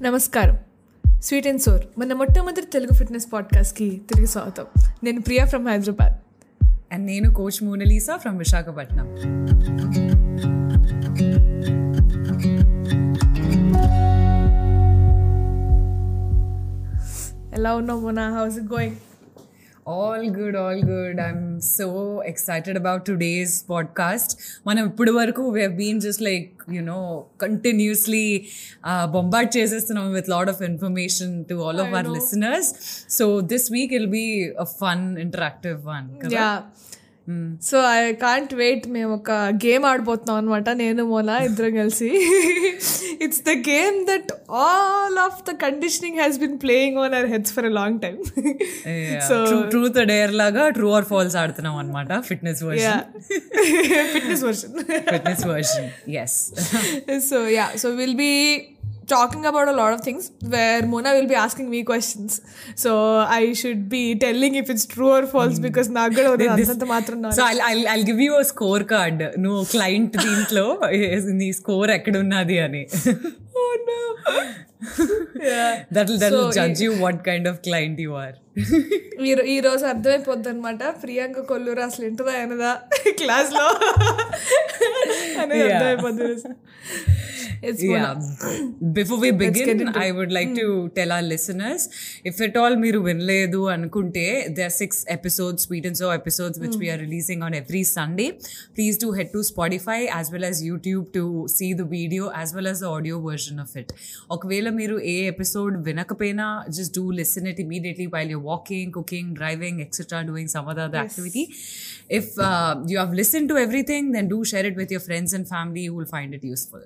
నమస్కారం sweet and sour మన మొట్టమొదటి తెలుగు ఫిట్నెస్ పాడ్కాస్ట్కి తిరిగి స్వాగతం నేను ప్రియా ఫ్రమ్ హైదరాబాద్ అండ్ నేను కోచ్ మోనలీసా ఫ్రమ్ విశాఖపట్నం ఎలా ఉన్నావు మొన్న house it going all good all good I'm so excited about today's podcast మనం ఇప్పటి వరకు we been just like you know continuously bombard చేసేస్తున్నాం with lot of information to all of our listeners so this week will be a fun interactive one yeah so I can't wait మేము ఒక game ఆడిపోతున్నాం అనమాట నేను మోనా ఇద్దరం కలిసి. It's the game that all of the conditioning has been playing on our heads for a long time so truth dare లాగా true or false ఆడుతున్నాం అనమాట fitness yeah version fitness version fitness version yes so yeah. So we'll be talking about a lot of things where mona will be asking me questions so i should be telling if it's true or false because నాకు కూడా ఉంది అంతంత మాత్రం knowledge. So I I give you score card నువ్వు client దీంట్లో నీ score ఎక్కడ ఉన్నది అని oh no yeah that that So, judge you what kind of client you are ఈ రో- ఈ రోజు అర్థమైపోద్ది అనమాట ప్రియాంక కొల్లూరు అసలు ఎంటదా అయినదా క్లాస్ లో అనేది Yeah. అర్థమైపోద్ది It's Mona. Yeah. Before we begin, I would like to tell our listeners, if at all మీరు వినలేదు అనుకుంటే there are six episodes, Sweet and So episodes, which we are releasing on every Sunday. Please do head to Spotify as well as YouTube to see the video as well as the audio version of it. ఒకవేళ మీరు ఏ episode వినకపోయినా just do listen it immediately while you're walking, cooking, driving, etc., doing some other other activity. If uh, you have listened to everything, then do share it with your friends and family who will find it useful.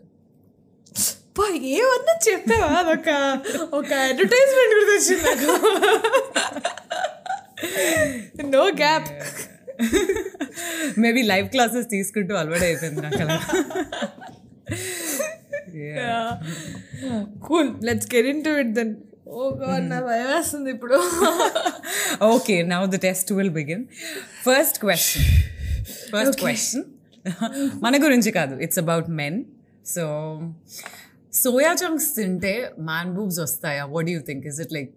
పా ఏమన్నా చెప్పావా అదొక ఒక advertisement కూడా వచ్చింది నాకు no gap maybe live classes తీసుకుంటూ అలవాటు అయిపోయింది నాకు అలా cool let's get into it then oh God నా భయం వేస్తుంది ఇప్పుడు okay now the test will begin first question first question మన గురించి కాదు it's about men so soya chunks తింటే మ్యాన్ బూబ్స్ వస్తాయా what you think is it like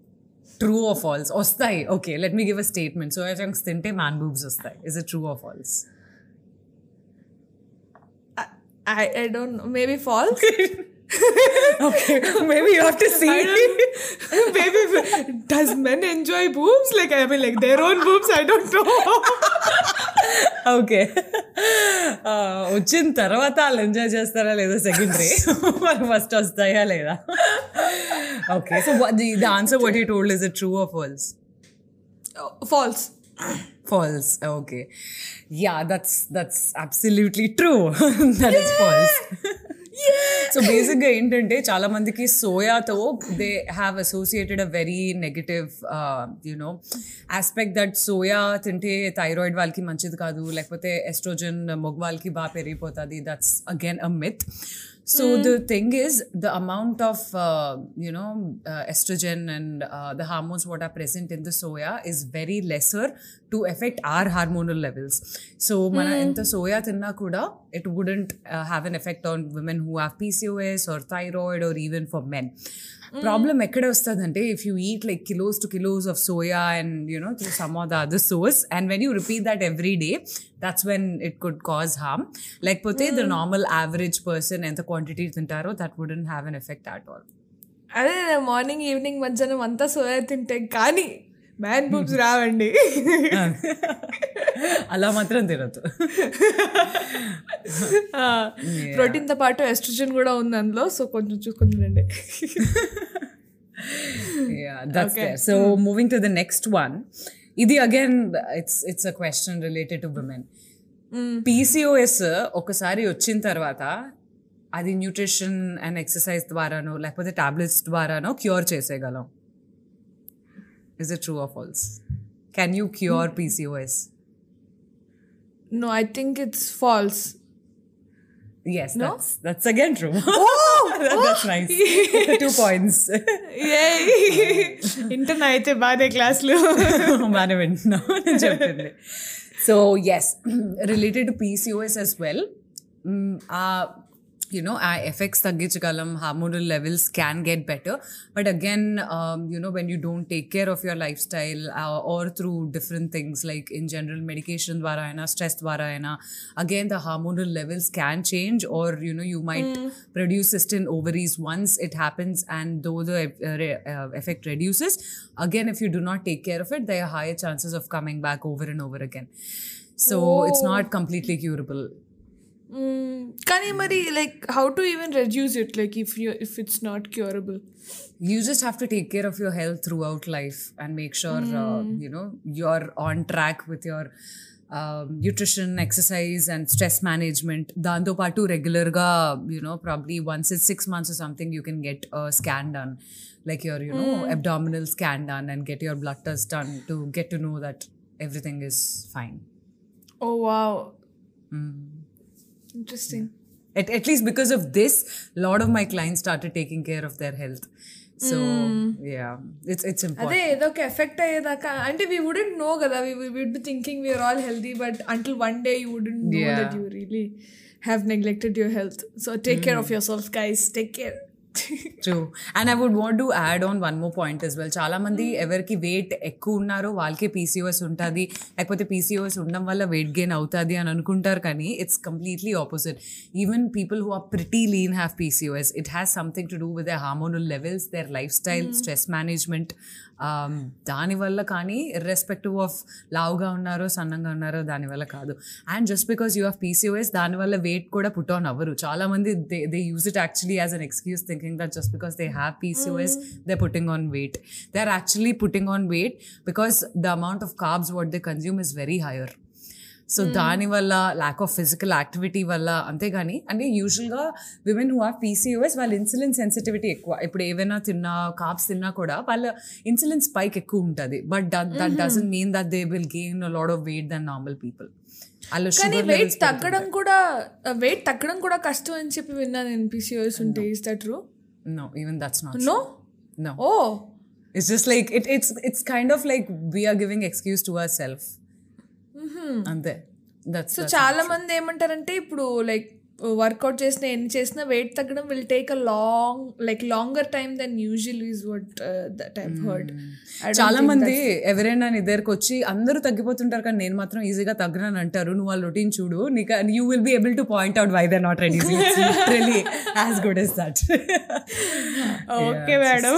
true or false వస్తాయి okay let me give a statement soya chunks తింటే man boobs వస్తాయి is it true or falls I I don't know maybe false okay maybe you have to see maybe does men enjoy boobs like I mean like their own boobs I don't know okay వచ్చిన తర్వాత వాళ్ళు enjoy చేస్తారా లేదా secondary మరి first వస్తాయా లేదా okay so the answer what you told is it true or false false false okay yeah that's that's absolutely true that is false so బేసిక్గా ఏంటంటే చాలా మందికి సోయాతో they have associated a very negative you know aspect that soya తింటే thyroid వాళ్ళకి మంచిది కాదు లేకపోతే oestrogen మగవాళ్ళకి బాగా పెరిగిపోతుంది. That's again a myth So the thing is, the amount of uh, you know uh, estrogen and uh, the hormones what are present in the soya is very lesser to affect our hormonal levels. So mana inta soya tinna kuda it wouldn't uh, have an effect on women who have PCOS or thyroid or even for men. Problem ఎక్కడ వస్తుందంటే if you eat like kilos two kilos of soya and you know through some of the other source and when you repeat that every day that's when it could cause harm లేకపోతే the normal average person ఎంత quantity తింటారో that wouldn't have an effect at all అదే morning evening మధ్యాహ్నం అంతా soya తింటే కానీ man boobs రావండి. అలా మాత్రం తినద్దు. ప్రోటీన్తో పాటు ఎస్ట్రోజన్ కూడా ఉంది అందులో సో కొంచెం there. So moving to the next one. ఇది again it's it's a question related to women. PCOS ఒకసారి వచ్చిన తర్వాత అది న్యూట్రిషన్ అండ్ ఎక్సర్సైజ్ ద్వారానో లేకపోతే టాబ్లెట్స్ ద్వారానో cure చేసేయగలం. Is it true of false can you cure PCOS no I think it's falls Yes, that's that's again true. Oh! that's nice. Two points. Inter అయితే బాగానే క్లాసులు బాగానే వింటున్నావు నేను చెప్పింది so yes related to PCOS as well you know, FX Taggichikalam hormonal levels can get better. But again, um, you know, when you don't take care of your lifestyle uh, or through different things like in general medication dwara stress dwara again, the hormonal levels can change or, you know, you might mm. produce cystic ovaries once it happens. And though the uh, re- uh, effect reduces, again, if you do not take care of it, there are higher chances of coming back over and over again. So it's oh. not completely curable. Mm, Kanimari, like how to even reduce it? Like if you if it's not curable, you just have to take care of your health throughout life and make sure uh, mm. uh, you know you're on track with your um, nutrition, exercise, and stress management. Dando patu regular ga, you know, probably once in six months or something, you can get a scan done, like your you know mm. abdominal scan done, and get your blood test done to get to know that everything is fine. Oh wow. Mm interesting at, at least because of this a lot of my clients started taking care of their health so yeah it's it's important అదే ఏదో ఒక effect అయ్యేదాకా అంటే we wouldn't no కదా we would be thinking we are all healthy but until one day you wouldn't no Yeah. That you really have neglected your health so take care of your self guys take care True and I would want to add on one more point as well చాలా మంది ఎవరికి wait ఎక్కువ ఉన్నారో వాళ్ళకే PCOS ఉంటుంది. లేకపోతే PCOS ఉండడం వల్ల వెయిట్ గెయిన్ అవుతుంది అని అనుకుంటారు కానీ it's completely opposite even people who are pretty lean have PCOS it has something to do with their hormonal levels their lifestyle stress management దానివల్ల కానీ ఇర్రెస్పెక్టివ్ ఆఫ్ లావుగా ఉన్నారో సన్నంగా ఉన్నారో దానివల్ల కాదు and just because you have PCOS దానివల్ల weight కూడా పుట్ ఆన్ అవ్వరు చాలా మంది they they use it actually as an excuse thinking that just because they have PCOS they putting on weight they are actually putting on weight because the amount of carbs what they consume is very higher so దానివల్ల lack of physical activity వల్ల అంతేగాని అంటే యూజువల్గా women who have PCOS వాళ్ళ insulin sensitivity ఎక్కువ. ఇప్పుడు ఏవైనా తిన్నా కాప్స్ తిన్నా కూడా వాళ్ళ ఇన్సులిన్ స్పైక్ ఎక్కువ ఉంటుంది. But that doesn't mean that they will gain lot of weight than normal people కానీ వెయిట్ తగ్గడం కూడా వెయిట్ తగ్గడం కూడా కష్టం అని చెప్పి విన్నాను నేను పీసీఓఎస్ ఉంటే. Is that true no even that's not no no oh it's just like it it's it's kind of like we're giving excuse to our self అంతే. దట్స్ సో చాలా మంది ఏమంటారంటే ఇప్పుడు లైక్ వర్కౌట్ చేసిన ఎన్ని చేసినా వెయిట్ తగ్గడం will take a long like longer time then usual is what that I heard చాలా మంది ఎవరైనా నీ దగ్గరకు వచ్చి అందరూ తగ్గిపోతుంటారు కానీ నేను మాత్రం ఈజీగా తగ్గనని అంటారు. నువ్వు వాళ్ళ రొటీన్ చూడు. నీకు you will be able to point out why they not ready really as good as that okay madam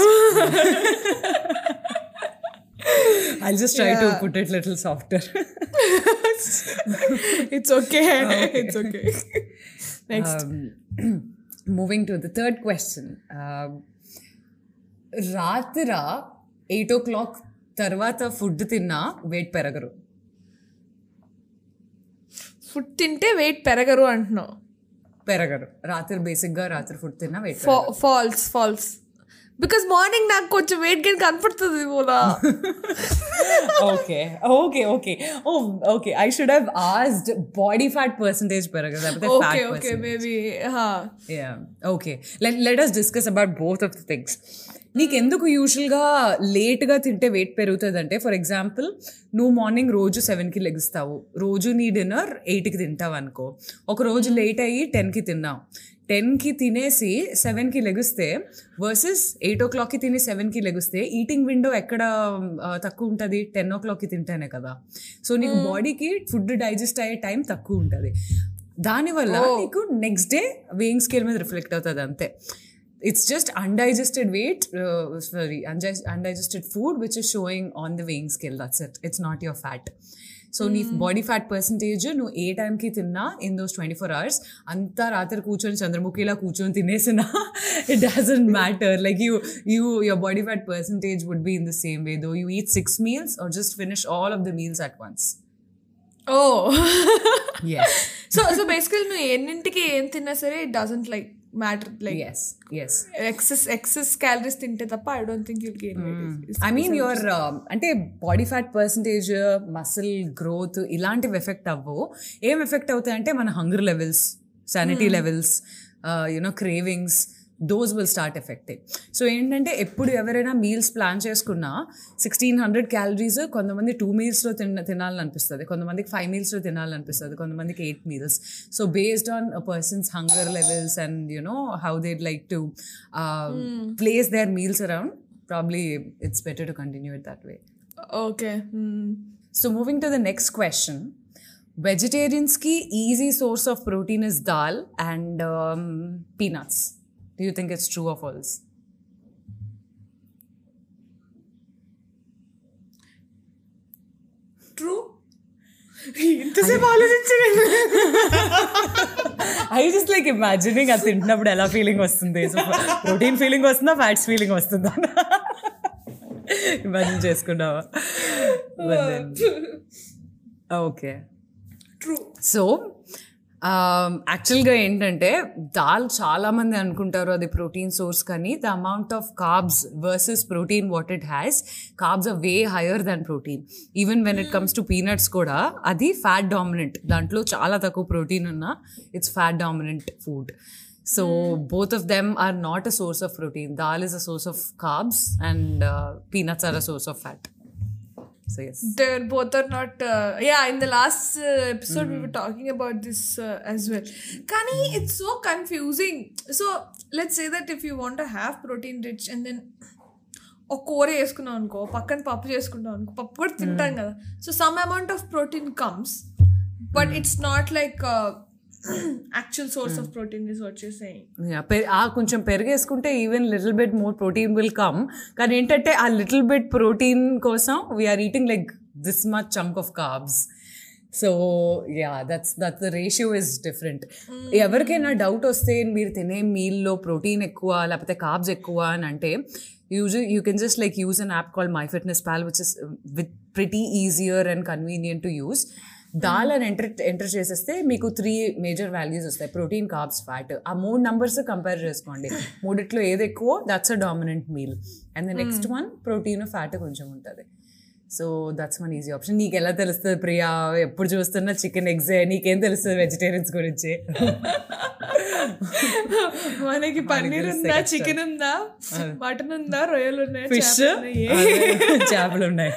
I just try to put it little softer it's okay it's okay next moving to the third question రాత్ర eight o'clock తర్వాత food తిన్నా weight పెరగరు. Food తింటే weight పెరగరు అంటున్నావు. పెరగరు. రాత్రి బేసిక్గా రాత్రి ఫుడ్ తిన్నా weight false false because morning నాకు కొంచెం వెయిట్ గెయిన్ కనపడుతుంది పోలా okay okay okay. Oh okay. I should have asked body fat percentage పెరగదు okay okay. Maybe yeah okay. Let, let us discuss about both of the things. నీకు ఎందుకు యూజువల్గా లేట్గా తింటే వెయిట్ పెరుగుతుంది అంటే ఫర్ ఎగ్జాంపుల్ నువ్వు మార్నింగ్ రోజు సెవెన్కి లెగుస్తావు. రోజు నీ డిన్నర్ ఎయిట్కి తింటావు అనుకో ఒక రోజు లేట్ అయ్యి టెన్కి తిన్నావు. టెన్కి తినేసి సెవెన్కి లెగిస్తే వర్సెస్ ఎయిట్ ఓ క్లాక్కి తిని సెవెన్కి లెగిస్తే ఈటింగ్ విండో ఎక్కడ తక్కువ ఉంటుంది? టెన్ ఓ క్లాక్కి తింటేనే కదా. సో నీకు బాడీకి ఫుడ్ డైజెస్ట్ అయ్యే టైం తక్కువ ఉంటుంది. దానివల్ల నీకు నెక్స్ట్ డే వేయింగ్ స్కేల్ మీద రిఫ్లెక్ట్ అవుతుంది అంతే. It's just undigested weight sorry undigested food which is showing on the weighing scale that's it it's not your fat so నీ బాడీ ఫ్యాట్ పర్సంటేజ్ నువ్వు ఏ టైంకి తిన్నా in those twenty four hours అంతా రాత్రి కూర్చొని చంద్రముఖిలా కూర్చొని తినేసినా it doesn't matter like you you your body fat percentage would be in the same way though you eat six meals or just finish all of the meals at once oh yes so so basically నువ్వు ఎన్నింటికి ఏం తిన్నా సరే it doesn't like matter like yes yes excess excess calories తింటే తప్ప I don't think you'll gain I mean your అంటే body fat percentage muscle growth ఇలాంటివి effect అవ్వవు ఏం ఎఫెక్ట్ అవుతాయంటే మన hunger levels sanity levels you know cravings those will start affecting so ఏంటంటే ఎప్పుడు ఎవరైనా మీల్స్ ప్లాన్ చేసుకున్నా సిక్స్టీన్ హండ్రెడ్ క్యాలరీస్ కొంతమంది టూ మీల్స్లో తిన తినాలని అనిపిస్తుంది కొంతమందికి ఫైవ్ మీల్స్లో తినాలని అనిపిస్తుంది కొంతమందికి eight meals so based on a persons hunger levels and you know how they like to place their meals around probably it's better to continue it that way okay So moving to the next question. Vegetarians ki easy source of protein is dal and um, peanuts. Do you think it's true or false? True ఇంతసేపు ఆలోచించండి I just like imagining అది తింటున్నప్పుడు ఎలా feeling వస్తుంది protein feeling వస్తుందా fats feeling వస్తుందా imagine చేసుకున్నావా okay true so యాక్చువల్గా ఏంటంటే దాల్ చాలామంది అనుకుంటారు అది ప్రోటీన్ సోర్స్ కానీ the amount of carbs versus protein what it has carbs are way higher than protein even when it comes to peanuts కూడా అది ఫ్యాట్ డామినెంట్ దాంట్లో చాలా తక్కువ ప్రోటీన్ ఉన్న it's fat dominant food so both of them are not a source of protein dal is a source of carbs and peanuts are a source of fat so yes they're both are not uh, yeah in the last uh, episode we were talking about this uh, as well kani it's so confusing so let's say that if you want to have protein rich and then ఒక కూర వేసుకున్నాం అనుకో పక్కన పప్పు చేసుకుంటాం అనుకో పప్పు కూడా తింటాం కదా so some amount of protein comes but it's not like actual source of protein is what you saying Yeah, పె- ఆ కొంచెం పెరిగేసుకుంటే even little bit more protein will come కానీ ఏంటంటే ఆ లిటిల్ బిట్ ప్రోటీన్ కోసం we're eating like this much chunk of carbs so yeah that's that the ratio is different ఎవరికైనా doubt వస్తే మీరు తినే మీల్లో ప్రోటీన్ ఎక్కువ లేకపోతే కార్బ్స్ ఎక్కువ అని అంటే use you can just like use an app call MyFitnessPal which is with pretty easier and convenient to use dal అని ఎంటర్ ఎంటర్ చేసేస్తే మీకు త్రీ మేజర్ వాల్యూస్ వస్తాయి. ప్రోటీన్ కార్బ్స్ ఫ్యాట్ ఆ మూడు నంబర్స్ కంపేర్ చేసుకోండి. మూడిట్లో ఏది ఎక్కువ that's a dominant meal and the next one protein fat కొంచెం ఉంటుంది. So that's one easy option నీకు ఎలా తెలుస్తుంది ప్రియా ఎప్పుడు చూస్తున్నా చికెన్ ఎగ్స్ నీకేం తెలుస్తుంది వెజిటేరియన్స్ గురించి మనకి పన్నీర్ ఉందా చికెన్ ఉందా మటన్ ఉందా రొయ్యలు ఉన్నాయా ఫిష్ చేపలు ఉన్నాయా? చేపలు ఉన్నాయి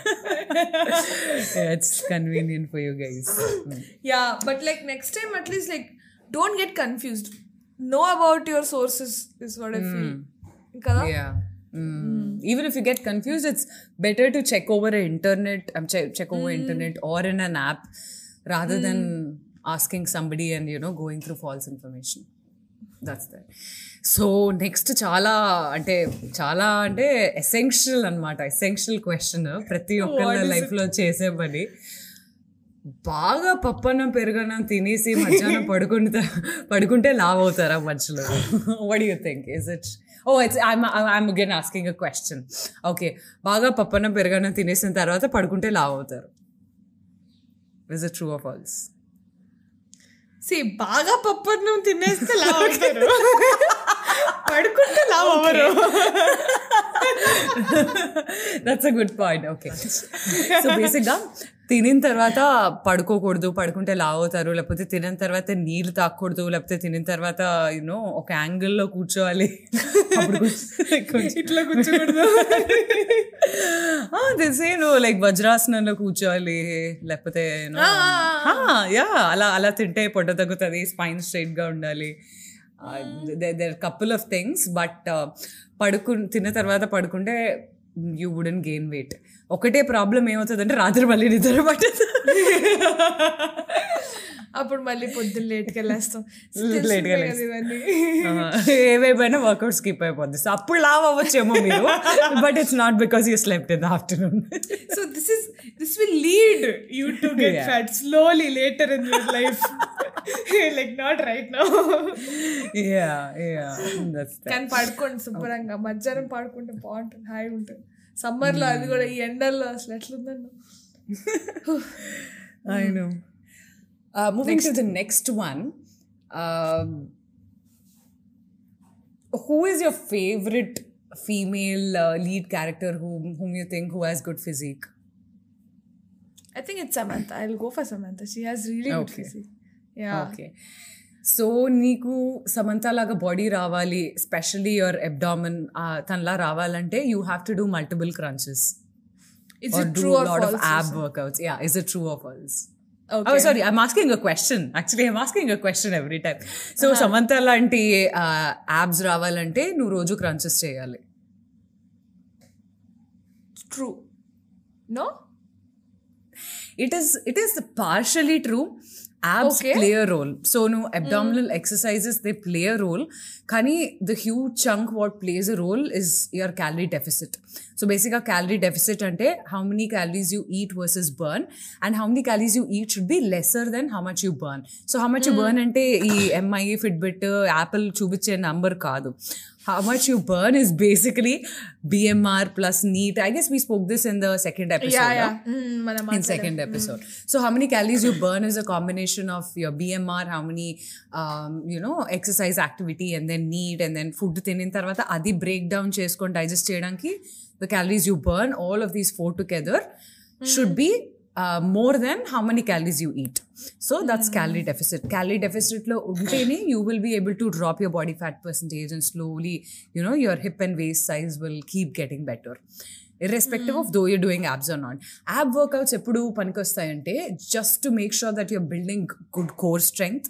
it's convenient for you guys yeah but like next time at least like don't get confused know about your sources is what i feel కదా Yeah. Mm. Even if you get confused, it's better to check over a internet, um, check, check over internet or in an app rather than asking somebody and you know going through false information. That's that. So next చాలా అంటే చాలా అంటే essential అనమాట essential question ప్రతి ఒక్కరి లైఫ్లో చేసే పని బాగా పప్పన్నం పెరుగన్నం తినేసి మధ్యాహ్నం పడుకుంటే పడుకుంటే లావ్ అవుతారా మనుషులు what you think is it oh it's I'm I'm again asking a question okay బాగా పప్పన్నం పెరుగన్నం తినేసిన తర్వాత పడుకుంటే లావ్ అవుతారు ఇస్ ఇట్ ట్రూ ఆఫ్ ఆల్స్ సి బాగా పప్పన్నం తినేస్తే లావ్ అవుతారు పడుకుంటే లావ్ అవ్వరు that's a good point okay so బేసిక్గా తినిన తర్వాత పడుకోకూడదు పడుకుంటే లావ్ అవుతారు లేకపోతే తినిన తర్వాత నీళ్ళు తాగకూడదు లేకపోతే తినిన తర్వాత యూనో ఒక యాంగిల్లో కూర్చోవాలి. ఇట్లా కూర్చోకూడదు. తెలిసే నువ్వు లైక్ వజ్రాసనంలో కూర్చోవాలి లేకపోతే యా అలా అలా తింటే పొట్ట తగ్గుతుంది స్పైన్ స్ట్రైట్గా ఉండాలి. There couple of things but పడుకు తిన్న తర్వాత పడుకుంటే యూ వుడెన్ గెయిన్ వెయిట్ ఒకటే ప్రాబ్లం ఏమవుతుందంటే రాత్రి మళ్ళీ నిద్ర పట్టదు. అప్పుడు మళ్ళీ పొద్దున్న లేట్కి వెళ్ళేస్తాం. లేట్గా ఏవైపోయినా వర్కౌట్ స్కిప్ అయిపోద్ది. అప్పుడు లావ్ అవ్వచ్చేమో మీరు but it's not because you slept in afternoon. So this is this will lead you to get fat slowly later in your life. Like not right now. Yeah yeah కానీ పడుకోండి శుభ్రంగా. మధ్యాహ్నం పడుకుంటే బాగుంటుంది హాయిగా ఉంటుంది. సమ్మర్లో అది hmm. కూడా ఈ ఎండల్లో అసలు ఎట్లుందండి. అవును Uh, moving to the next one. Um, who is your favorite female uh, lead character whom, whom you think who has good physique? I think it's Samantha. I'll go for Samantha. She has really good Okay. physique. Yeah. Okay. So నీకు సమంత లాగా body రావాలి especially your ఎబ్డామన్ తనలా రావాలంటే you have to do multiple crunches Is or it do true or a lot false? of ab workouts. Yeah, is it true or false? Okay. Oh, sorry, I'm asking a question. Actually, I'm asking a question every time. So, Samantha లాంటి abs రావాలంటే నువ్వు రోజు crunches చేయాలి True. No? It is it is partially true abs okay. play a role so no abdominal mm. exercises they play a role కానీ the huge chunk what plays a role is your calorie deficit so basically calorie deficit అంటే how many calories you eat versus burn and how many calories you eat should be lesser than how much you burn so how much mm. you burn అంటే ఈ MI Fitbit Apple చూపించే number కాదు how much you burn is basically BMR plus NEAT. I guess we spoke this in the second episode. Yeah, no? yeah. Mm, మనం in second episode. So how many calories you burn is a combination of your BMR, how many um, you know exercise activity, and then need, and then food తినిన తర్వాత అది break down చేసుకొని digest చేయడానికి the calories you burn all of these four together should be uh, more than how many calories you eat. So that's calorie deficit. Calorie deficit లో ఉంటేనే you will be able to drop your body fat percentage and slowly, you know, your hip and waist size will keep getting better. irrespective of though you're doing abs or not. Ab workouts ఎప్పుడు పనికొస్తాయంటే just to make sure that you're building good core strength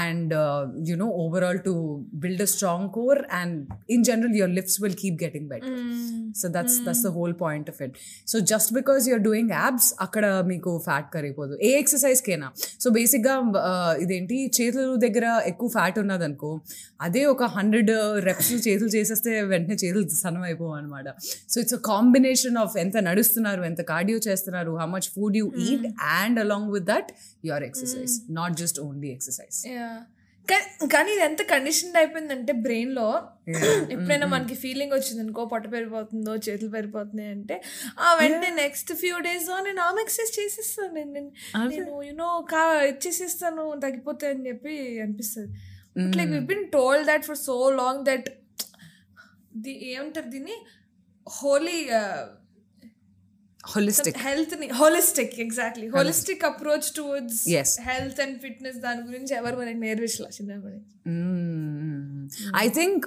and uh, you know overall to build a strong core and in general your lifts will keep getting better so that's that's the whole point of it so just because you're doing abs అక్కడ మీకు fat కరిగిపోదు ఏ exercise కైనా so బేసిక్గా ఇదేంటి చేతుల దగ్గర ఎక్కువ fat ఉన్నదనుకో అదే ఒక హండ్రెడ్ రెప్స్ చేతులు చేసేస్తే వెంటనే చేతులు సన్నం అయిపోవు అనమాట so it's a combination of ఎంత నడుస్తున్నారు ఎంత కార్డియో చేస్తున్నారు how much food you eat and along with that your exercise not just only exercise Yeah. కా- కానీ ఇది ఎంత కండిషన్ అయిపోయిందంటే బ్రెయిన్లో ఎప్పుడైనా మనకి ఫీలింగ్ వచ్చింది అనుకో పొట్ట పెరిగిపోతుందో చేతులు పెరిగిపోతున్నాయి అంటే ఆ వెంటనే నెక్స్ట్ ఫ్యూ డేస్ నేను ఆమె ఎక్సర్సైజ్ చేసేస్తాను. నేను నేను- నేను యూనో కా ఇచ్చేసేస్తాను తగ్గిపోతాయి అని చెప్పి అనిపిస్తుంది. Like we been told that for so long that the ఏమంటారు దీన్ని? హోలీ హోలిస్టిక్ హెల్త్ని holistic exactly holistic approach towards. Health and fitness దాని గురించి ఎవరు మనకి నేర్పించలే చిన్నప్పటి I think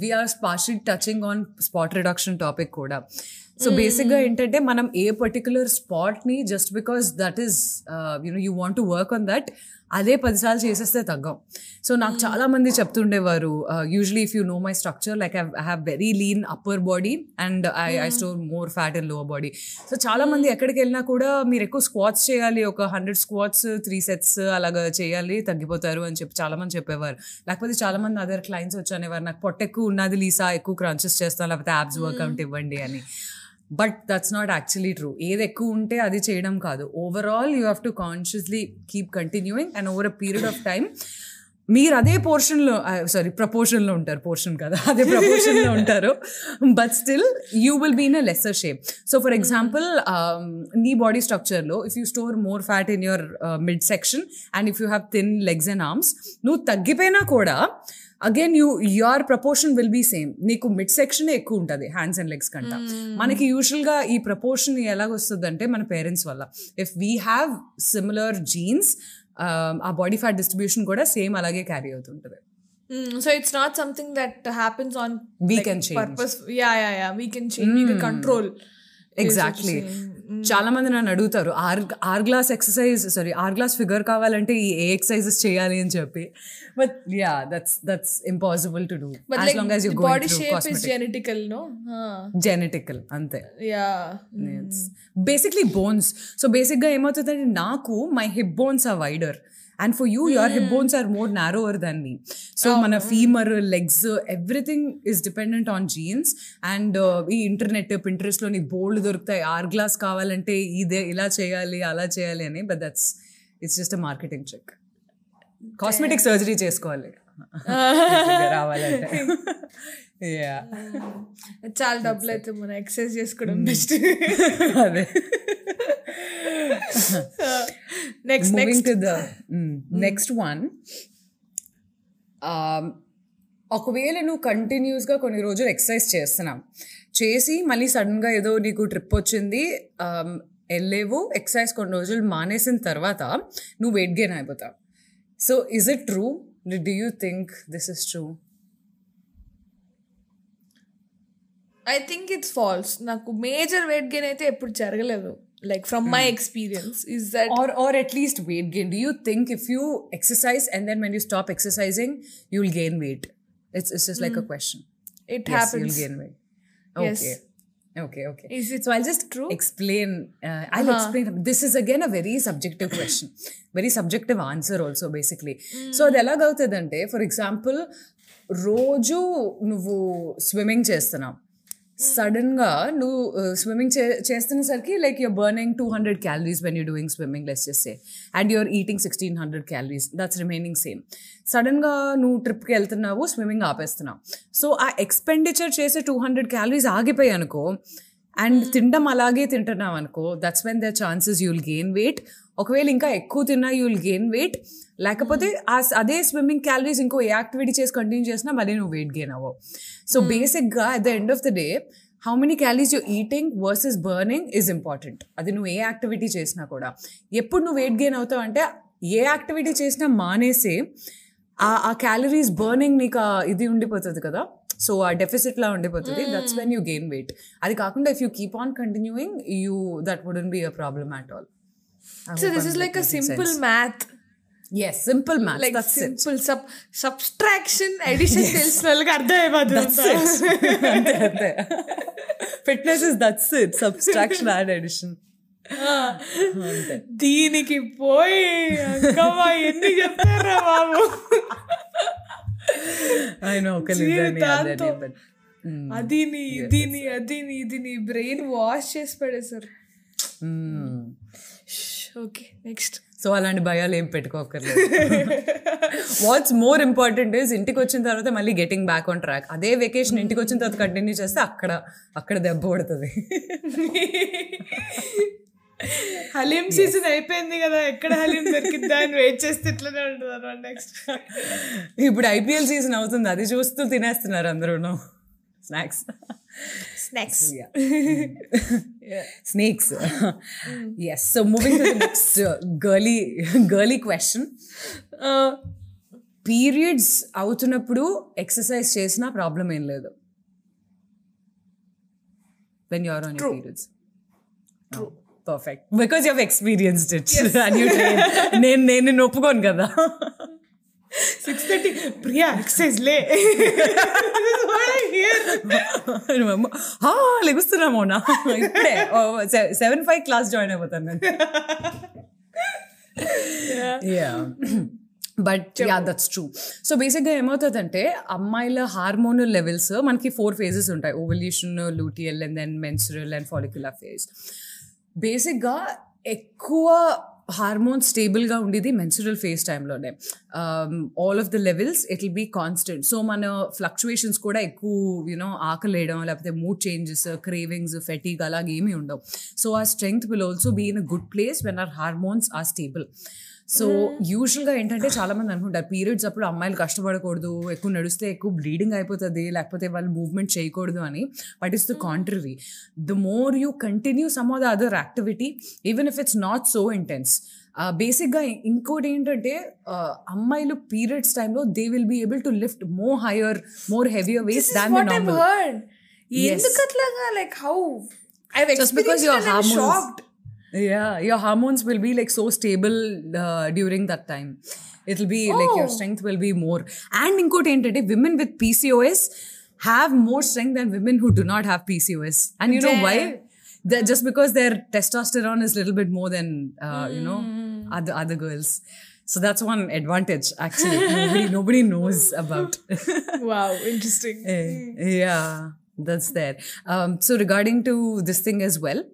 we're partial touching on spot reduction topic కూడా. సో బేసిక్గా ఏంటంటే మనం ఏ particular స్పాట్ని just because that is you know you want to work on that అదే పదిసార్లు చేసేస్తే తగ్గం. సో నాకు చాలా మంది చెప్తుండేవారు usually if you know my structure like I have very lean upper body and I I store more fat and lower body so చాలా మంది ఎక్కడికి వెళ్ళినా కూడా మీరు ఎక్కువ స్క్వాట్స్ చేయాలి ఒక హండ్రెడ్ స్క్వాట్స్ త్రీ సెట్స్ అలాగా చేయాలి తగ్గిపోతారు అని చెప్పి చాలా మంది చెప్పేవారు. లేకపోతే చాలా మంది అదర్ క్లయింట్స్ వచ్చి అనేవారు నాకు పొట్ట ఎక్కువ ఉన్నది లీసా ఎక్కువ క్రంచెస్ చేస్తాను లేకపోతే యాబ్స్ వర్కౌట్ ఇవ్వండి అని. But that's not actually true ఏది ఎక్కువ ఉంటే అది చేయడం కాదు. Overall you have to consciously keep continuing and over a period of time మీరు అదే పోర్షన్లో సారీ ప్రపోర్షన్లో ఉంటారు. పోర్షన్ కదా. అదే ప్రపోర్షన్లో ఉంటారు. But still you will be in a lesser shape so for example నీ body స్ట్రక్చర్లో if you store more fat in your mid section and if you have thin legs and arms నువ్వు తగ్గిపోయినా కూడా again you your proportion will be same నీకు mid section ఎక్కువ ఉంటుంది hands and legs కంట. మనకి యూజువల్గా ఈ ప్రపోర్షన్ ఎలాగొస్తుంది అంటే మన పేరెంట్స్ వల్ల. If we have similar genes uh body fat distribution కూడా సేమ్ అలాగే క్యారీ అవుతుంటుంది. So it's not something that happens on We can change. Purpose yeah yeah yeah we can change we can control exactly చాలా మంది నన్ను అడుగుతారు hour hourglass exercise sorry hourglass figure కావాలంటే ఈ ఏ ఎక్సర్సైజెస్ చేయాలి అని చెప్పి. But yeah that's that's impossible to do long you body shape is genetical no genetical అంతే. యా బేసిక్లీ బోన్స్ సో బేసిక్గా ఏమవుతుందంటే నాకు my hip bones are wider and for you your hip bones are more narrower than me so మన femur legs everything is dependent on genes and ఈ internet పింట్రెస్ట్లో నీకు బోల్డ్ దొరుకుతాయి. Are glass కావాలంటే ఇదే ఇలా చేయాలి అలా చేయాలి అని. But that's it's just a marketing check cosmetic surgery చేసుకోవాలి. రావాలంటే. యా చాలా డబ్బులు అయితే మనం ఎక్సర్సైజ్ చేసుకోవడం బెస్ట్ అదే. Next moving next to the mm, next one. Um, ఒకవేళ నువ్వు కంటిన్యూస్గా కొన్ని రోజులు ఎక్సర్సైజ్ చేస్తున్నావు. చేసి మళ్ళీ సడన్గా ఏదో నీకు ట్రిప్ వచ్చింది um, వెళ్ళేవు ఎక్సర్సైజ్ కొన్ని రోజులు మానేసిన తర్వాత నువ్వు వెయిట్ గెయిన్ అయిపోతావు. So is it true Do you think this is true? I think it's false నాకు మేజర్ వెయిట్ గెయిన్ అయితే ఎప్పుడు జరగలేదు. Like from my experience is that Or or at least weight gain. Do you think if you exercise and then when you stop exercising, you'll gain weight? It's it's just like a question. It Yes, happens you'll gain weight. Yes. Okay. Okay, okay. Is it so I'll just true? explain. Uh, I'll explain. This is again a very subjective question, very subjective answer also basically. So అది ఎలాగవుతుందంటే for example రోజు నువ్వు swimming చేస్తున్నావు సడన్గా నువ్వు swimming చేస్తున్నసరికి like you're burning two hundred calories when you doing swimming less చేస్తే and you're eating sixteen hundred calories that's remaining same సడన్గా నువ్వు ట్రిప్కి వెళ్తున్నావు స్విమ్మింగ్ ఆపేస్తున్నావు. సో ఆ ఎక్స్పెండిచర్ చేసే టూ హండ్రెడ్ క్యాలరీస్ ఆగిపోయాయి అనుకో అండ్ తినడం అలాగే తింటున్నావు అనుకో that's when the chances you'll gain weight ఒకవేళ ఇంకా ఎక్కువ తిన్నా యూల్ గెయిన్ వెయిట్ లేకపోతే ఆ అదే స్విమ్మింగ్ క్యాలరీస్ ఇంకో ఏ యాక్టివిటీ చేసి కంటిన్యూ చేసినా మళ్ళీ నువ్వు వెయిట్ గెయిన్ అవ్వవు. సో బేసిక్గా at the end of the day how many calories you eating versus burning is important. అది నువ్వు ఏ యాక్టివిటీ చేసినా కూడా. ఎప్పుడు నువ్వు వెయిట్ గెయిన్ అవుతావు అంటే ఏ యాక్టివిటీ చేసినా మానేసి ఆ ఆ క్యాలరీస్ బర్నింగ్ నీకు ఇది ఉండిపోతుంది కదా. సో ఆ డెఫిసిట్ లా ఉండిపోతుంది. That's when you gain weight అది కాకుండా if you keep on continuing you that wouldn't be a problem at all so this is like a simple math Yes simple math like simple sub subtraction addition తెలిసిన వాళ్ళకి అర్థమైపోతుంది అంతే అంతే fitness is that's it subtraction and addition అంతే దీనికి పోయి అంకమ్మ ఎన్ని చెప్తారా బాబు ఆయన ఒక నిజాన్ని అదని జీవితాంతం. but, mm, అదిని ఇదిని అదిని ఇదిని బ్రెయిన్ వాష్ చేసి పడేసారు mm. ఓకే నెక్స్ట్ సో అలాంటి భయాలు ఏం పెట్టుకోకర్లేదు వాట్స్ మోర్ ఇంపార్టెంట్ ఇస్ ఇంటికి వచ్చిన తర్వాత మళ్ళీ గెటింగ్ బ్యాక్ ఆన్ ట్రాక్ అదే వెకేషన్ ఇంటికి వచ్చిన తర్వాత కంటిన్యూ చేస్తే అక్కడ అక్కడ దెబ్బ పడుతుంది హలీం సీజన్ అయిపోయింది కదా ఎక్కడ హలీం దొరికిద్దా అని వెయిట్ చేస్తే ఇట్లనే ఉంటుంది నెక్స్ట్ ఇప్పుడు ఐపీఎల్ సీజన్ అవుతుంది అది చూస్తూ తినేస్తున్నారు అందరూ snacks snacks snakes yes so moving to the next girly girly question periods అవుతున్నప్పుడు ఎక్సర్సైజ్ చేసినా ప్రాబ్లం ఏం లేదు when you're on your periods perfect because you have experienced it and you నేను నేను నిన్ను ఒప్పుకోను కదా సిక్స్ థర్టీ. ప్రియా ఎక్సైజ్ లే. హా, లెగుస్తున్నాము నా ఇప్పుడే సెవెన్ ఫైవ్ క్లాస్ జాయిన్ అయిపోతాను నేను. Yeah but yeah that's true so బేసిక్గా ఏమవుతుందంటే అమ్మాయిల హార్మోనల్ లెవెల్స్ మనకి ఫోర్ ఫేజెస్ ఉంటాయి. Ovulation luteal and then menstrual and follicular phase బేసిక్గా ఎక్కువ హార్మోన్ స్టేబుల్గా ఉండేది మెన్సురల్ ఫేస్ టైంలోనే all of the levels it will be constant so మన ఫ్లక్చువేషన్స్ కూడా ఎక్కువ యూనో ఆకలేయడం లేకపోతే మూడ్ చేంజెస్ క్రేవింగ్స్ ఫెటీగ్ అలాగే ఏమీ ఉండవు. So uh strength will also be in a good place when our hormones are stable so యూజువల్గా ఏంటంటే చాలా మంది అనుకుంటారు పీరియడ్స్ అప్పుడు అమ్మాయిలు కష్టపడకూడదు ఎక్కువ నడిస్తే ఎక్కువ బ్లీడింగ్ అయిపోతుంది లేకపోతే వాళ్ళు మూవ్మెంట్ చేయకూడదు అని. But it's the contrary. The more you continue some of the other activity even if it's not so intense. బేసిక్గా ఇంకోటి ఏంటంటే అమ్మాయిలు పీరియడ్స్ టైంలో they will be able to lift more higher more heavier weights than ఎందుకు అట్లాగా like how I shocked Yeah, your hormones will be like so stable uh, during that time. It'll be oh. like your oh. strength will be more. And inkote entante women with PCOS have more strength than women who do not have PCOS. And you know why? They're just because their testosterone is a little bit more than uh, mm. you know hmm. other other girls. So that's one advantage actually. nobody, nobody knows about. wow, interesting. Eh, yeah, that's there. Um, so regarding to this thing as well.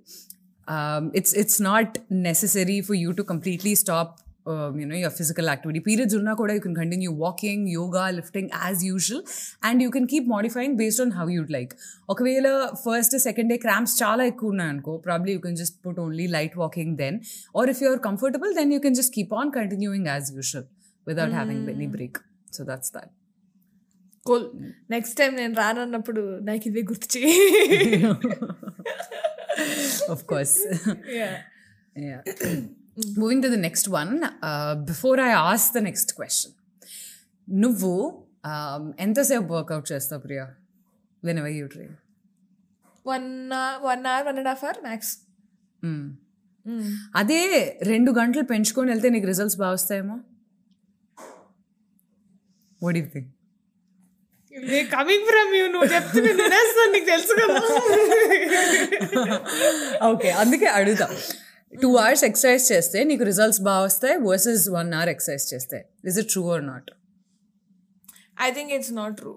um, it's it's not necessary for you to completely stop um, you know your physical activity periods unna kuda you can continue walking yoga lifting as usual and you can keep modifying based on how you'd like ఒకవేళ first second day cramps చాలా ఎక్కువ ఉన్నాయి అనుకో probably you can just put only light walking then are if you're comfortable then you can just keep on continuing as usual without having any break so that's that cool next time నేను రానన్నప్పుడు నాకు ఇదే గుర్తు చేయి of course. yeah. Moving to the next one. Uh, before I ask the next question, నువ్వు um, ఎంతసేపు workout చేస్తావు Priya? Whenever you train one one hour one and half hour max అదే రెండు గంటలు పెంచుకొని వెళ్తే నీకు రిజల్ట్స్ బాగా వస్తాయేమో? What you think coming from you నువ్వు చెప్తే నేను వినేస్తాను నీకు తెలుసు కదా. ఓకే అందుకే అడుగుతా. టూ అవర్స్ ఎక్సర్సైజ్ చేస్తే నీకు రిజల్ట్స్ బాగా వస్తాయి వర్సెస్ వన్ అవర్ ఎక్సర్సైజ్ చేస్తే. Is it true or not I think it's not true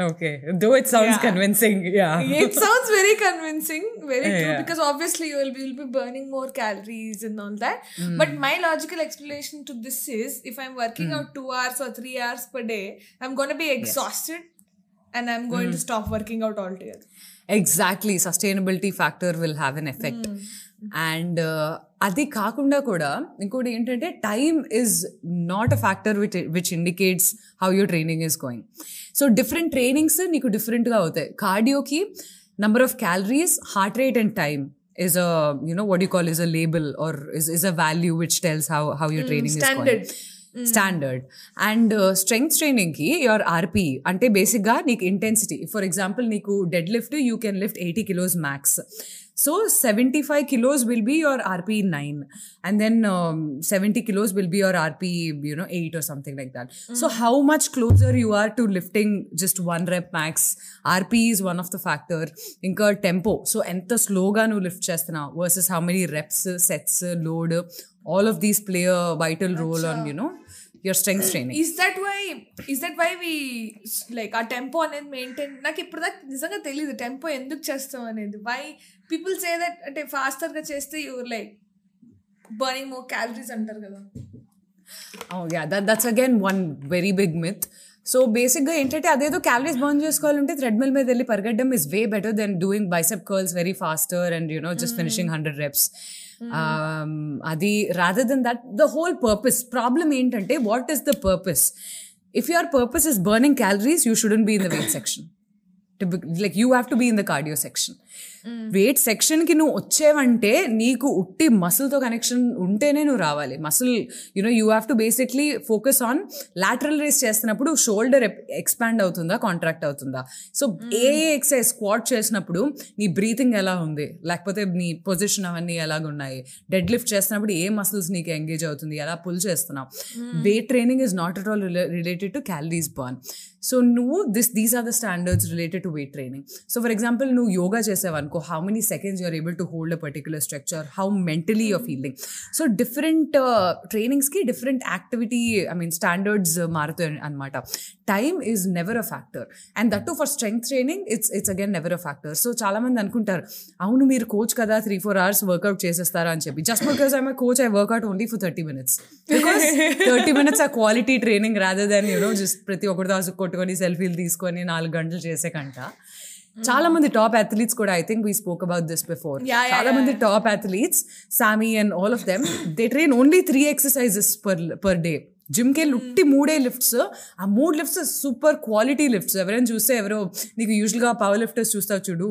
Okay. Though it sounds yeah. convincing. Yeah. it sounds very convincing. Very yeah, true. Because obviously you will be, you'll be burning more calories and all that. Mm. But my logical explanation to this is if I'm working mm. out two hours or three hours per day, I'm going to be exhausted yes. and I'm going mm. to hmm. stop working out altogether. Exactly. Sustainability factor will have an effect. Hmm. And అది కాకుండా కూడా ఇంకోటి ఏంటంటే time is not a factor which which indicates how your training is going so different trainings నీకు డిఫరెంట్గా అవుతాయి కార్డియోకి number of calories heart rate and time is a you know what you call is a label or is, is a value which tells how how your training is standard. going standard and strength ట్రైనింగ్కి your RP అంటే బేసిక్గా నీకు intensity for example నీకు deadlift you can lift eighty kilos max so 75 kilos will be your RP 9 and then um, 70 kilos will be your RP, you know, 8 or something like that. Mm. So how much closer you are to lifting just one rep max. RP is one of the factor. Incur tempo. So enter slow who lift lift now versus how many reps, sets, load. All of these play a vital role on, you know, your strength training. Is that why is that why we like ఆ tempo అనేది maintain నాకు ఇప్పుడు దాకా నిజంగా తెలియదు tempo ఎందుకు చేస్తాం అనేది. వై పీపుల్ సే దట్ అంటే faster గా చేస్తే you like burning more calories అంటారు కదా. That's again one very big myth. So బేసిక్గా ఏంటంటే అదేదో క్యాలరీస్ బర్న్ చేసుకోవాలంటే థ్రెడ్మిల్ మీద వెళ్ళి పరిగెట్టడం is way better than doing bicep curls very faster and you know just finishing hundred reps అది rather than that the whole purpose problem ఏంటంటే what is the purpose if your purpose is burning calories you shouldn't be in the weight section like you have to be in the cardio section weight సెక్షన్కి నువ్వు వచ్చేవంటే నీకు ఉట్టి మసిల్తో connection ఉంటేనే నువ్వు రావాలి. Muscle you know you have to basically focus on lateral raises చేస్తున్నప్పుడు shoulder expand అవుతుందా contract అవుతుందా? సో ఏ ఎక్సైజ్ స్క్వాట్ చేసినప్పుడు నీ బ్రీతింగ్ ఎలా ఉంది? లేకపోతే నీ పొజిషన్ అవన్నీ ఎలాగున్నాయి? డెడ్ లిఫ్ట్ చేస్తున్నప్పుడు ఏ మసిల్స్ నీకు ఎంగేజ్ అవుతుంది? ఎలా పుల్ చేస్తున్నావు? Weight training is not at all related to calories burn so నువ్వు this these are the standards related to weight training so for example నువ్వు yoga చేసావనుకో how many seconds you're able to hold a particular structure how mentally you're feeling so different ట్రైనింగ్స్కి different activity I mean standards మారుతాయి అనమాట time is never a factor and that too for strength training it's it's again never a factor so చాలా మంది అనుకుంటారు అవును మీరు coach కదా three four hours work out చేసేస్తారా? అని చెప్పి. Just because I'm coach I workout only for thirty minutes because thirty minutes ఆ quality training rather than you know just ప్రతి ఒక్కటి దాసు కొట్టుకొని సెల్ఫీలు తీసుకొని నాలుగు గంటలు చేసే కంట. చాలా మంది టాప్ అథ్లీట్స్ కూడా I think we spoke about this before Yeah, yeah, చాలా మంది టాప్ అథ్లీట్స్ సామీ and all of them they train only three exercises per per day జిమ్కి వెళ్ళి ఉట్టి మూడే లిఫ్ట్స్. ఆ మూడు లిఫ్ట్స్ సూపర్ క్వాలిటీ లిఫ్ట్స్. ఎవరైనా చూస్తే ఎవరో నీకు యూజువల్గా పవర్ లిఫ్టర్స్ చూస్తావు చూడు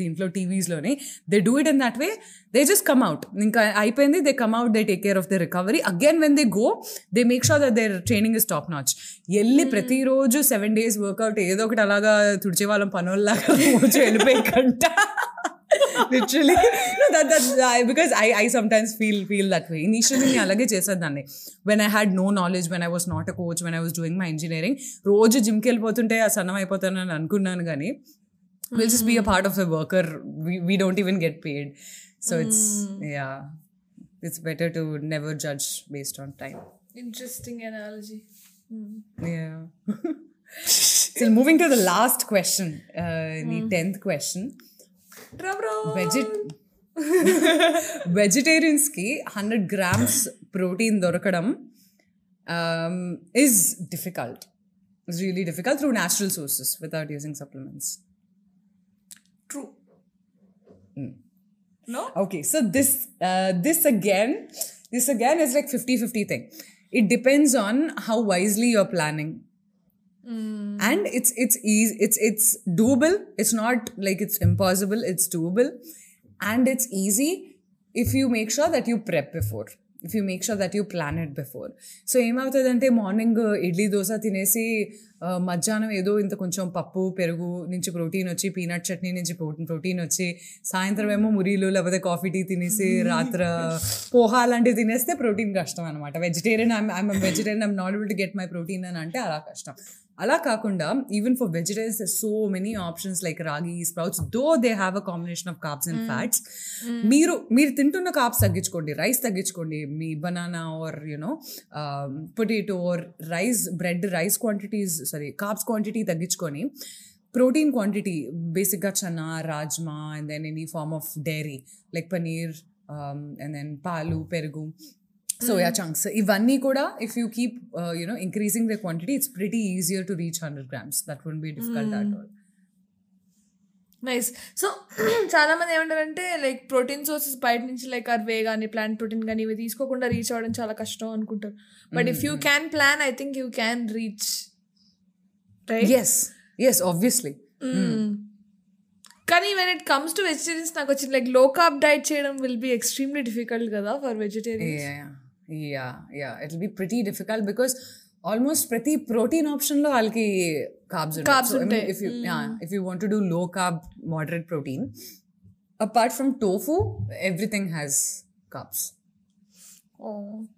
దీంట్లో టీవీస్లోని. They do it in that way they just come out ఇంకా అయిపోయింది. They come out they take care of the recovery again when they go they make sure that their training is top notch వెళ్ళి ప్రతిరోజు seven days workout ఏదో ఒకటి అలాగా తుడిచే వాళ్ళం పనుల్లాగా రోజు వెళ్ళిపోయి కంట literally that that I, because I I sometimes feel feel that way. Initially నేను అలాగే చేసేదాన్ని when I had no knowledge when I was not a coach when I was doing my engineering రోజు జిమ్కి వెళ్ళిపోతుంటే ఆ సన్నం అయిపోతానని అనుకున్నాను కానీ will just be a part of the worker we don't even get paid so it's yeah it's better to never judge based on time interesting analogy Yeah. so moving to the last question, uh, the tenth question. వెజిట్ వెజిటేరియన్స్కి hundred grams protein దొరకడం is difficult is really difficult through natural sources without using supplements true no Okay, so this uh, this again, this again is like 50-50 thing. It depends on how wisely you're planning. And it's it's easy, it's it's doable. It's not like it's impossible, it's doable. And it's easy if you make sure that you prep before. If you make sure that you plan it before so ఏమవుతుందంటే morning idli dosa తినేసి మధ్యాహ్నం ఏదో ఇంత కొంచెం పప్పు పెరుగు నుంచి protein వచ్చి పీనట్ చట్నీ నుంచి ప్రోటీన్ ప్రోటీన్ వచ్చి సాయంత్రం ఏమో మురీలు లేకపోతే కాఫీ టీ తినేసి రాత్ర పోహా లాంటివి తినేస్తే ప్రోటీన్ కష్టం అనమాట vegetarian I'm I'm vegetarian I'm not able to get my protein అని అంటే అలా కష్టం అలా కాకుండా even for vegetarians so many options like ragi sprouts though they have a combination of carbs and fats మీరు మీరు తింటున్న కార్బ్స్ తగ్గించుకోండి రైస్ తగ్గించుకోండి మీ banana or you know potato or rice bread rice quantities sorry carbs quantity తగ్గించుకొని protein quantity బేసిక్గా chana rajma and then any form of dairy like paneer and then పాలు పెరుగు soya chunks ఇవన్నీ కూడా if you keep you know increasing the quantity it's pretty easier to reach hundred grams that would be difficult at all nice so చాలా మంది ఏమంటారంటే like protein sources బయట నుంచి like అర్వే కానీ ప్లాంట్ ప్రోటీన్ కానీ ఇవి తీసుకోకుండా రీచ్ అవ్వడం చాలా కష్టం అనుకుంటారు. But if you can plan I think you can reach yes yes obviously కానీ when it comes to vegetarians నాకు వచ్చింది లైక్లో కార్బ్ డైట్ చేయడం విల్ బి ఎక్స్ట్రీమ్లీ డిఫికల్ట్ కదా for vegetarian yeah yeah it be pretty difficult because almost ప్రతి protein ఆప్షన్లో వాళ్ళకి carbs Carbs ఉంటాయి. If you if you want to do low carb moderate protein apart from tofu everything has carbs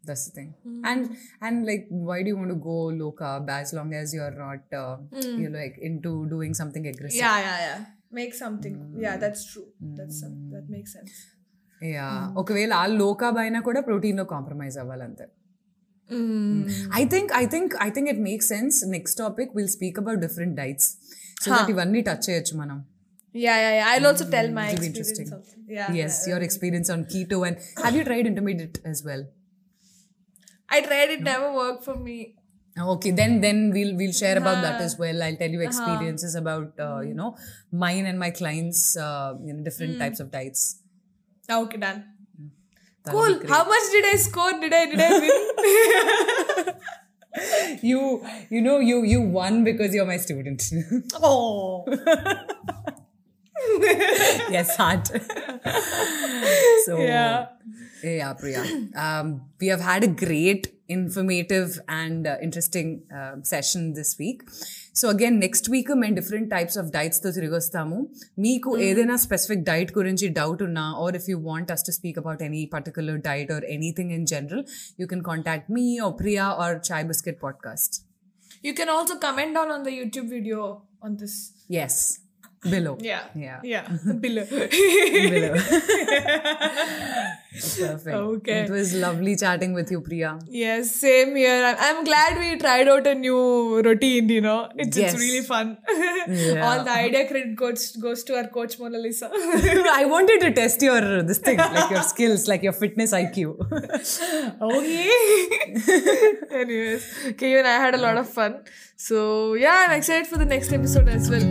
That's the thing. And and like, why do you want to go low carb as long as you're not uh, you're like into doing something aggressive? Yeah yeah yeah make something yeah that's true that's that make sense Yeah. ఒకవేళ ఆ లో carb అయినా కూడా protein లో compromise అవ్వాలంతే I think I think I think it make sense next topic will speak about different diets so that ఇవన్నీ touch చేయొచ్చు మనం yeah yeah yeah I'll also tell my It'll be experience interesting. Yeah yes your experience on keto and have you tried intermediate as well I tried it, never worked for me. Okay, then then we'll we'll share about that as well. I'll tell you experiences about uh, you know mine and my clients uh, you know different types of diets. Okay, done. Cool. How much did I score? Did I did I win? You you know you you won because you're my student. oh. yes, so Yeah yeah priya. Um, we have had a great informative and uh, interesting um, session this week. So again next week um, and different types of diets to tirigostamu meeku hmm. edaina specific diet gurinchi doubt unna or if you want us to speak about any particular diet or anything in general you can contact me or priya or Chai Bisket podcast. You can also comment down on the youtube video on this. Yes. Below Yeah. Yeah. Yeah. Below. Below. Perfect. Okay. It was lovely chatting with you, Priya. yes, same here. I'm, I'm glad we tried out a new routine, you know. It's, Yes. it's really fun. Yeah. All the idea credit goes, goes to our coach Monalisa. I wanted to test your this thing, like your skills, like your fitness IQ. okay. Anyways, okay, even I had a lot of fun. So, yeah, I'm excited for the next episode as well.